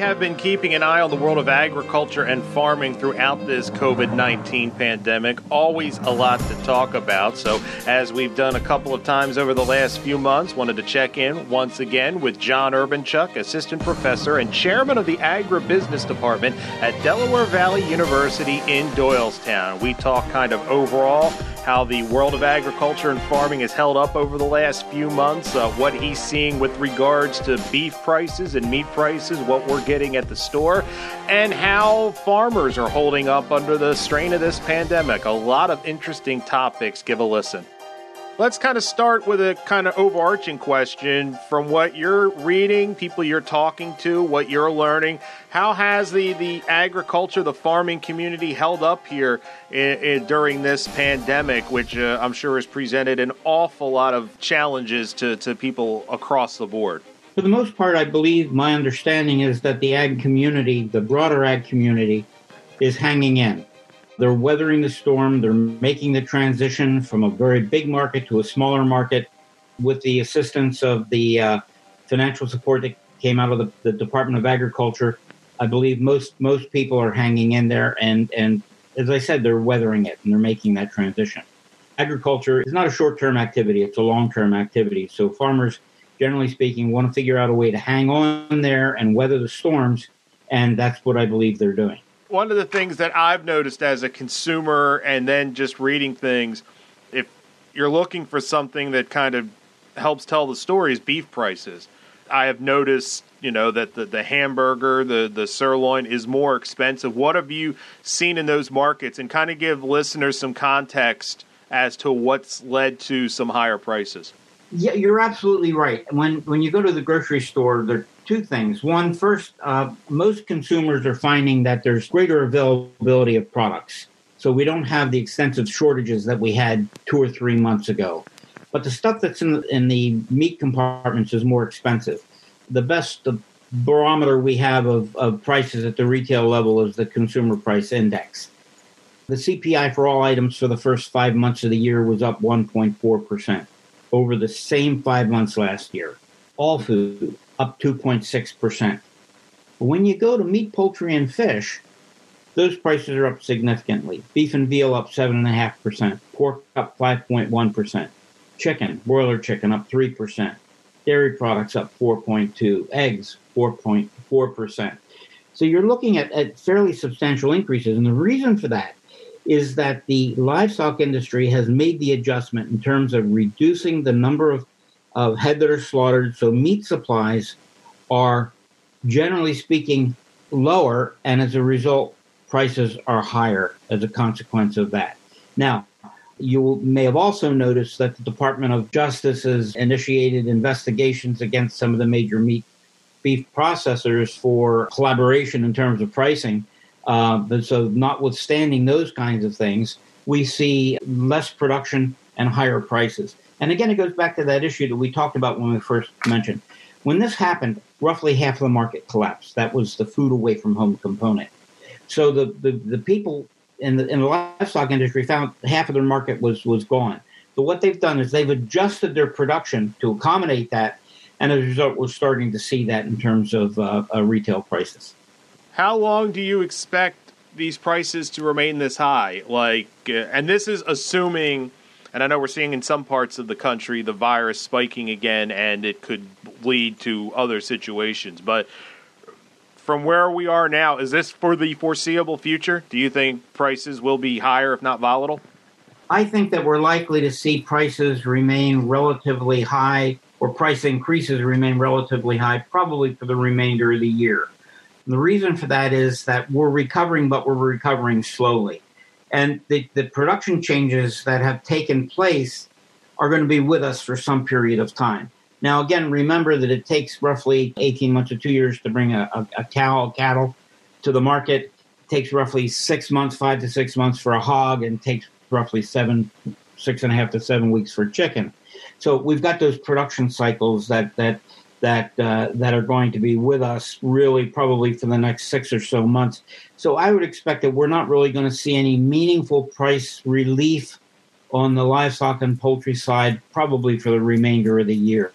Have been keeping an eye on the world of agriculture and farming throughout this COVID 19 pandemic. Always a lot to talk about. So, as we've done a couple of times over the last few months, wanted to check in once again with John Urbanchuk, Assistant Professor and Chairman of the Agribusiness Department at Delaware Valley University in Doylestown. We talk kind of overall how the world of agriculture and farming has held up over the last few months, uh, what he's seeing with regards to beef prices and meat prices, what we're getting at the store, and how farmers are holding up under the strain of this pandemic. A lot of interesting topics. Give a listen. Let's kind of start with a kind of overarching question from what you're reading, people you're talking to, what you're learning. How has the, the agriculture, the farming community held up here in, in, during this pandemic, which uh, I'm sure has presented an awful lot of challenges to, to people across the board? For the most part, I believe my understanding is that the ag community, the broader ag community, is hanging in. They're weathering the storm. They're making the transition from a very big market to a smaller market with the assistance of the uh, financial support that came out of the, the, Department of Agriculture. I believe most most people are hanging in there, and and as I said, they're weathering it and they're making that transition. Agriculture is not a short term activity; it's a long term activity. So farmers, generally speaking, want to figure out a way to hang on there and weather the storms, and that's what I believe they're doing one of the things that I've noticed as a consumer and then just reading things, if you're looking for something that kind of helps tell the story, is beef prices. I have noticed, you know, that the, the hamburger, the, the sirloin is more expensive. What have you seen in those markets? And kind of give listeners some context as to what's led to some higher prices. Yeah, you're absolutely right. When when you go to the grocery store, there are two things. One, first, uh, most consumers are finding that there's greater availability of products. So we don't have the extensive shortages that we had two or three months ago. But the stuff that's in the, in the meat compartments is more expensive. The best the barometer we have of, of prices at the retail level is the consumer price index. The CPI for all items for the first five months of the year was up 1.4% over the same five months last year. All food, up 2.6%. When you go to meat, poultry, and fish, those prices are up significantly. Beef and veal up 7.5%, pork up 5.1%, chicken, broiler chicken up 3%, dairy products up 4.2, eggs 4.4%. So you're looking at, at fairly substantial increases. And the reason for that is that the livestock industry has made the adjustment in terms of reducing the number of of head that are slaughtered. So meat supplies are generally speaking lower, and as a result, prices are higher as a consequence of that. Now, you may have also noticed that the Department of Justice has initiated investigations against some of the major meat beef processors for collaboration in terms of pricing. Uh, but so, notwithstanding those kinds of things, we see less production and higher prices. And again, it goes back to that issue that we talked about when we first mentioned. When this happened, roughly half of the market collapsed. That was the food away from home component. So the, the, the people in the, in the livestock industry found half of their market was, was gone. But what they've done is they've adjusted their production to accommodate that. And as a result, we're starting to see that in terms of uh, uh, retail prices. How long do you expect these prices to remain this high? Like, uh, and this is assuming and I know we're seeing in some parts of the country the virus spiking again, and it could lead to other situations. But from where we are now, is this for the foreseeable future? Do you think prices will be higher, if not volatile? I think that we're likely to see prices remain relatively high or price increases remain relatively high probably for the remainder of the year. And the reason for that is that we're recovering, but we're recovering slowly. And the, the production changes that have taken place are going to be with us for some period of time. Now, again, remember that it takes roughly 18 months to two years to bring a, a, a cow, cattle to the market. It takes roughly six months, five to six months for a hog, and takes roughly seven, six and a half to seven weeks for chicken. So we've got those production cycles that that that uh, that are going to be with us really probably for the next six or so months. So I would expect that we're not really going to see any meaningful price relief on the livestock and poultry side probably for the remainder of the year.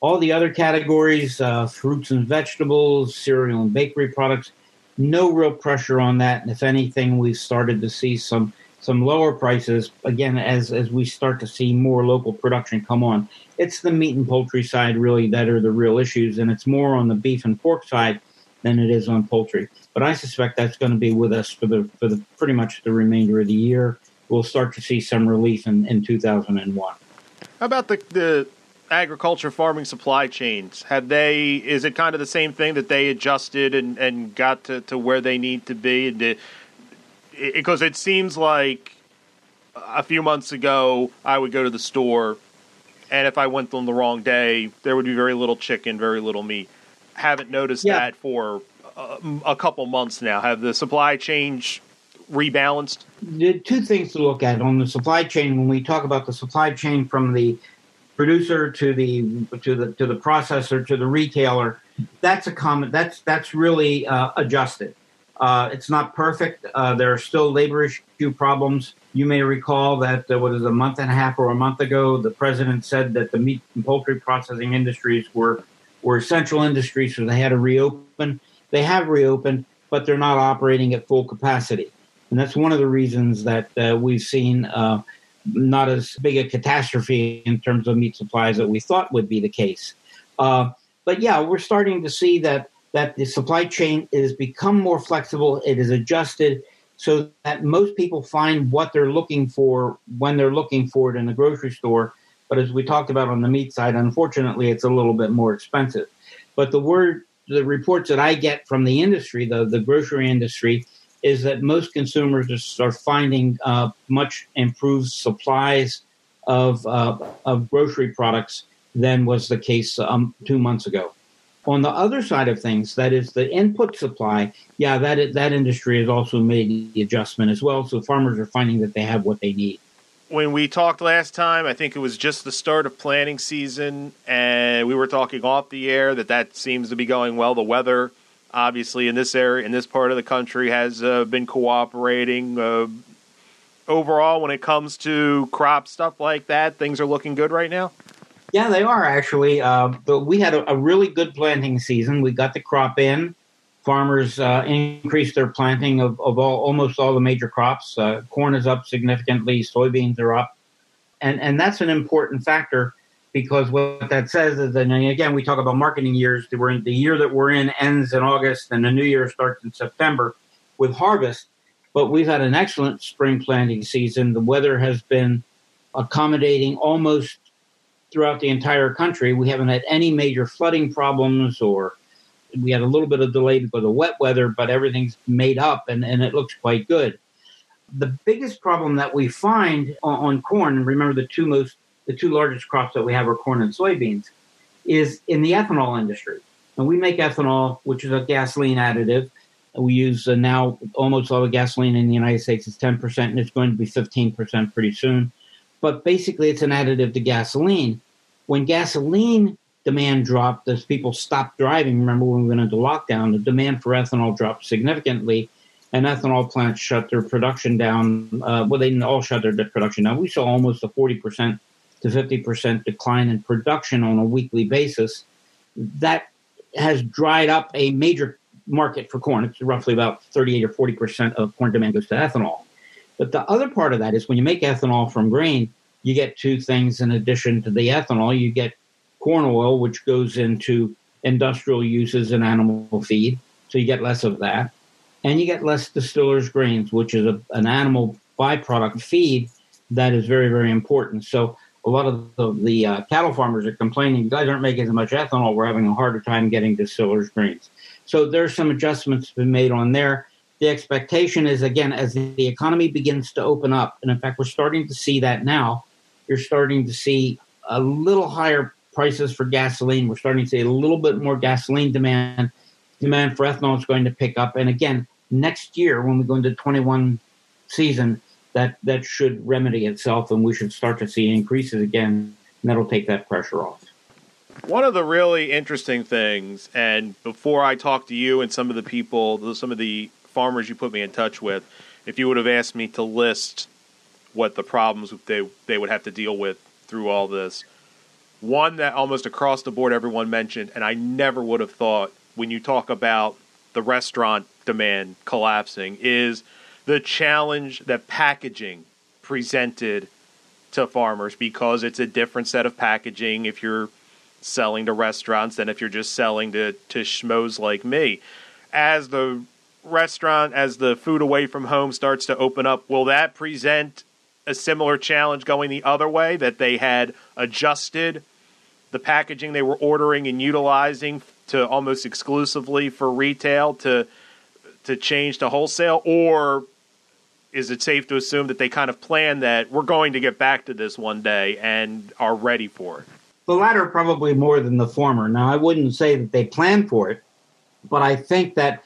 All the other categories, uh, fruits and vegetables, cereal and bakery products, no real pressure on that. And if anything, we've started to see some some lower prices again as as we start to see more local production come on. It's the meat and poultry side really that are the real issues, and it's more on the beef and pork side than it is on poultry. But I suspect that's going to be with us for the for the pretty much the remainder of the year. We'll start to see some relief in, in 2001. How about the the agriculture farming supply chains? Have they is it kind of the same thing that they adjusted and, and got to, to where they need to be? And because it, seems like a few months ago I would go to the store and if I went on the wrong day, there would be very little chicken, very little meat. Haven't noticed yeah. that for a, a, couple months now. Have the supply chain rebalanced? The two things to look at on the supply chain when we talk about the supply chain from the producer to the to the to the processor to the retailer. That's a common. That's that's really uh, adjusted. Uh, it's not perfect. Uh, there are still labor issue problems. You may recall that uh, what is a month and a half or a month ago, the president said that the meat and poultry processing industries were were essential industries, so they had to reopen. They have reopened, but they're not operating at full capacity, and that's one of the reasons that uh, we've seen uh, not as big a catastrophe in terms of meat supplies that we thought would be the case. Uh, but yeah, we're starting to see that that the supply chain has become more flexible. It is adjusted so that most people find what they're looking for when they're looking for it in the grocery store. But as we talked about on the meat side, unfortunately, it's a little bit more expensive. But the word, the reports that I get from the industry, the, the grocery industry, is that most consumers are finding uh, much improved supplies of, uh, of grocery products than was the case um, two months ago. On the other side of things, that is the input supply. Yeah, that that industry has also made the adjustment as well. So farmers are finding that they have what they need. When we talked last time, I think it was just the start of planting season, and we were talking off the air that that seems to be going well. The weather, obviously, in this area, in this part of the country, has uh, been cooperating. Uh, overall, when it comes to crop stuff like that, things are looking good right now. Yeah, they are actually. Uh, but we had a, a, really good planting season. We got the crop in. Farmers uh, increased their planting of, of all, almost all the major crops. Uh, corn is up significantly. Soybeans are up, and and that's an important factor because what that says is that again we talk about marketing years. We're in, the year that we're in ends in August, and the new year starts in September with harvest. But we've had an excellent spring planting season. The weather has been accommodating almost throughout the entire country. We haven't had any major flooding problems or we had a little bit of delay because of wet weather, but everything's made up and, and it looks quite good. The biggest problem that we find on, on corn, remember the two most the two largest crops that we have are corn and soybeans, is in the ethanol industry. And we make ethanol, which is a gasoline additive. We use uh, now almost all the gasoline in the United States is 10%, and it's going to be 15% pretty soon but basically it's an additive to gasoline. When gasoline demand dropped as people stopped driving, remember when we went into lockdown, the demand for ethanol dropped significantly, and ethanol plants shut their production down. Uh, well, they didn't all shut their production down. We saw almost a 40% to 50% decline in production on a weekly basis. That has dried up a major market for corn. It's roughly about 38 or 40% of corn demand goes to ethanol. But the other part of that is when you make ethanol from grain, you get two things in addition to the ethanol. You get corn oil, which goes into industrial uses and animal feed. So you get less of that. And you get less distillers' grains, which is a, an animal byproduct feed that is very, very important. So a lot of the, the uh, cattle farmers are complaining, you guys aren't making as much ethanol. We're having a harder time getting distillers' grains. So there's some adjustments been made on there the expectation is again as the economy begins to open up and in fact we're starting to see that now you're starting to see a little higher prices for gasoline. We're starting to see a little bit more gasoline demand. Demand for ethanol is going to pick up. And again next year when we go into 21 season that that should remedy itself and we should start to see increases again. And that'll take that pressure off. One of the really interesting things, and before I talk to you and some of the people, some of the farmers you put me in touch with, if you would have asked me to list what the problems they they would have to deal with through all this, one that almost across the board everyone mentioned, and I never would have thought when you talk about the restaurant demand collapsing is the challenge that packaging presented to farmers because it's a different set of packaging if you're selling to restaurants than if you're just selling to, to schmoes like me. As the restaurant, as the food away from home starts to open up, will that present a similar challenge going the other way that they had adjusted the packaging they were ordering and utilizing to almost exclusively for retail to to change to wholesale or is it safe to assume that they kind of plan that we're going to get back to this one day and are ready for it? The latter probably more than the former. Now, I wouldn't say that they plan for it, but I think that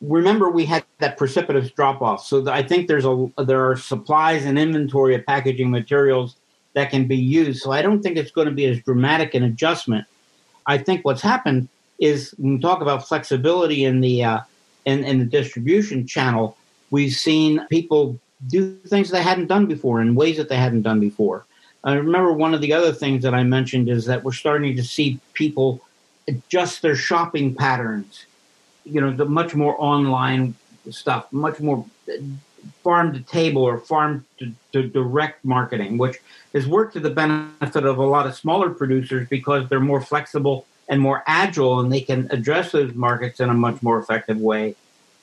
remember we had that precipitous drop off. So I think there's a there are supplies and inventory of packaging materials that can be used. So I don't think it's going to be as dramatic an adjustment. I think what's happened is when we talk about flexibility in the uh, in, in the distribution channel, we've seen people do things they hadn't done before in ways that they hadn't done before. I remember one of the other things that I mentioned is that we're starting to see people adjust their shopping patterns. You know, the much more online stuff, much more uh, farm to table or farm to, to direct marketing, which has worked to the benefit of a lot of smaller producers because they're more flexible and more agile and they can address those markets in a much more effective way.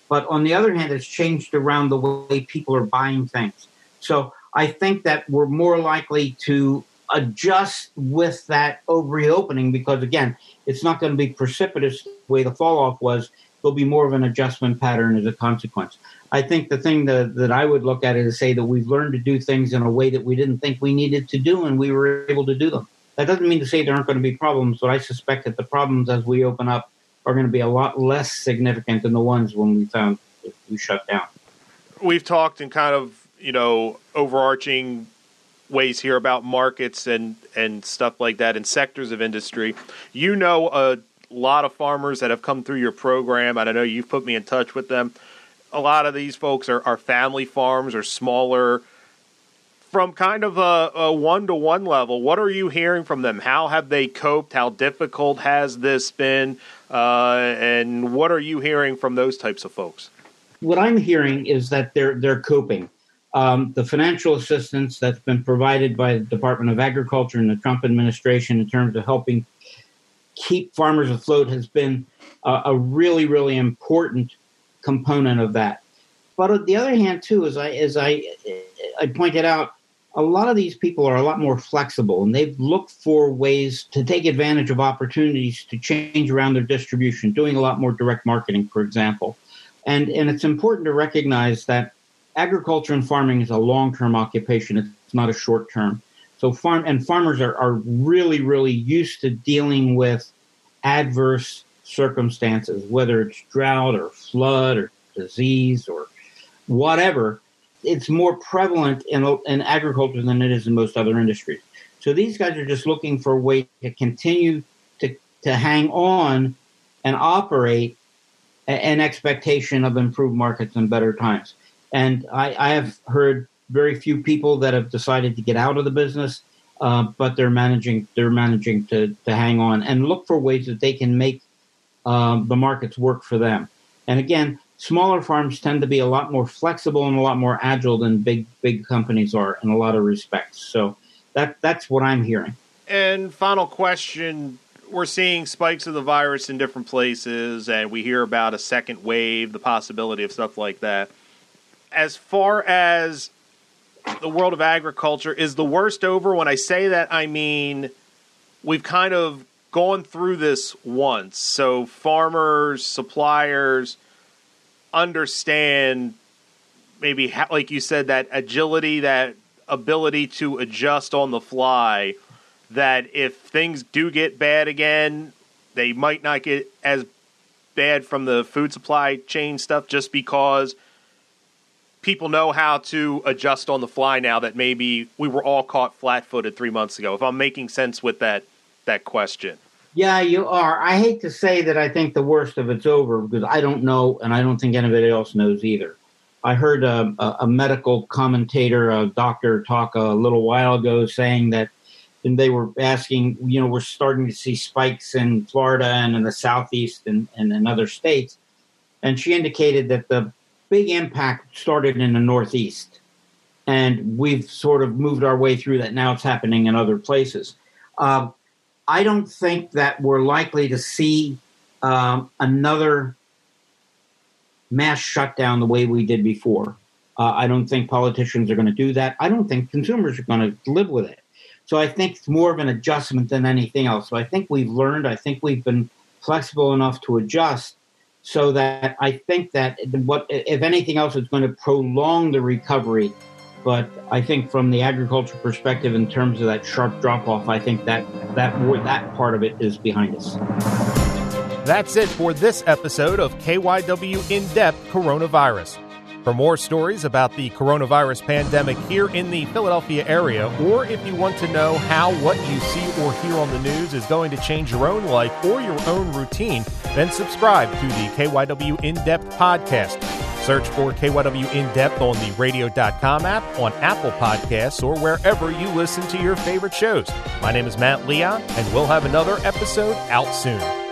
But on the other hand, it's changed around the way people are buying things. So I think that we're more likely to adjust with that reopening because, again, it's not going to be precipitous the way the fall off was. There'll be more of an adjustment pattern as a consequence. I think the thing that, that I would look at is say that we've learned to do things in a way that we didn't think we needed to do, and we were able to do them. That doesn't mean to say there aren't going to be problems, but I suspect that the problems as we open up are going to be a lot less significant than the ones when we found we shut down. We've talked in kind of you know overarching ways here about markets and and stuff like that in sectors of industry. You know a lot of farmers that have come through your program, and I know you've put me in touch with them. A lot of these folks are, are family farms or smaller. From kind of a one to one level, what are you hearing from them? How have they coped? How difficult has this been? Uh, and what are you hearing from those types of folks? What I'm hearing is that they're they're coping. Um, the financial assistance that's been provided by the Department of Agriculture and the Trump administration in terms of helping keep farmers afloat has been a, a really, really important component of that. But on the other hand, too, as I as I I pointed out, a lot of these people are a lot more flexible and they've looked for ways to take advantage of opportunities to change around their distribution, doing a lot more direct marketing, for example. And, and it's important to recognize that agriculture and farming is a long term occupation, it's not a short term. So farm and farmers are, are really, really used to dealing with adverse circumstances, whether it's drought or flood or disease or whatever it's more prevalent in, in agriculture than it is in most other industries. So these guys are just looking for a way to continue to, to hang on and operate an expectation of improved markets and better times. And I, I have heard very few people that have decided to get out of the business, uh, but they're managing they're managing to, to hang on and look for ways that they can make um, the markets work for them. And again, smaller farms tend to be a lot more flexible and a lot more agile than big big companies are in a lot of respects. So that that's what I'm hearing. And final question. We're seeing spikes of the virus in different places, and we hear about a second wave, the possibility of stuff like that. As far as the world of agriculture, is the worst over? When I say that, I mean we've kind of gone through this once. So, farmers, suppliers, understand maybe how, like you said that agility that ability to adjust on the fly that if things do get bad again they might not get as bad from the food supply chain stuff just because people know how to adjust on the fly now that maybe we were all caught flat-footed 3 months ago if i'm making sense with that that question Yeah, you are. I hate to say that I think the worst of it's over because I don't know, and I don't think anybody else knows either. I heard a, a, a medical commentator, a doctor, talk a little while ago saying that and they were asking, you know, we're starting to see spikes in Florida and in the southeast and, and in other states. And she indicated that the big impact started in the northeast. And we've sort of moved our way through that. Now it's happening in other places. Uh, I don't think that we're likely to see um, another mass shutdown the way we did before. Uh, I don't think politicians are going to do that. I don't think consumers are going to live with it. So I think it's more of an adjustment than anything else. So I think we've learned. I think we've been flexible enough to adjust so that I think that what, if anything else, it's going to prolong the recovery. But I think from the agriculture perspective, in terms of that sharp drop off, I think that that that part of it is behind us. That's it for this episode of KYW In Depth Coronavirus. For more stories about the coronavirus pandemic here in the Philadelphia area, or if you want to know how what you see or hear on the news is going to change your own life or your own routine, then subscribe to the KYW In Depth podcast. Search for KYW In Depth on the radio.com app, on Apple Podcasts, or wherever you listen to your favorite shows. My name is Matt Leon, and we'll have another episode out soon.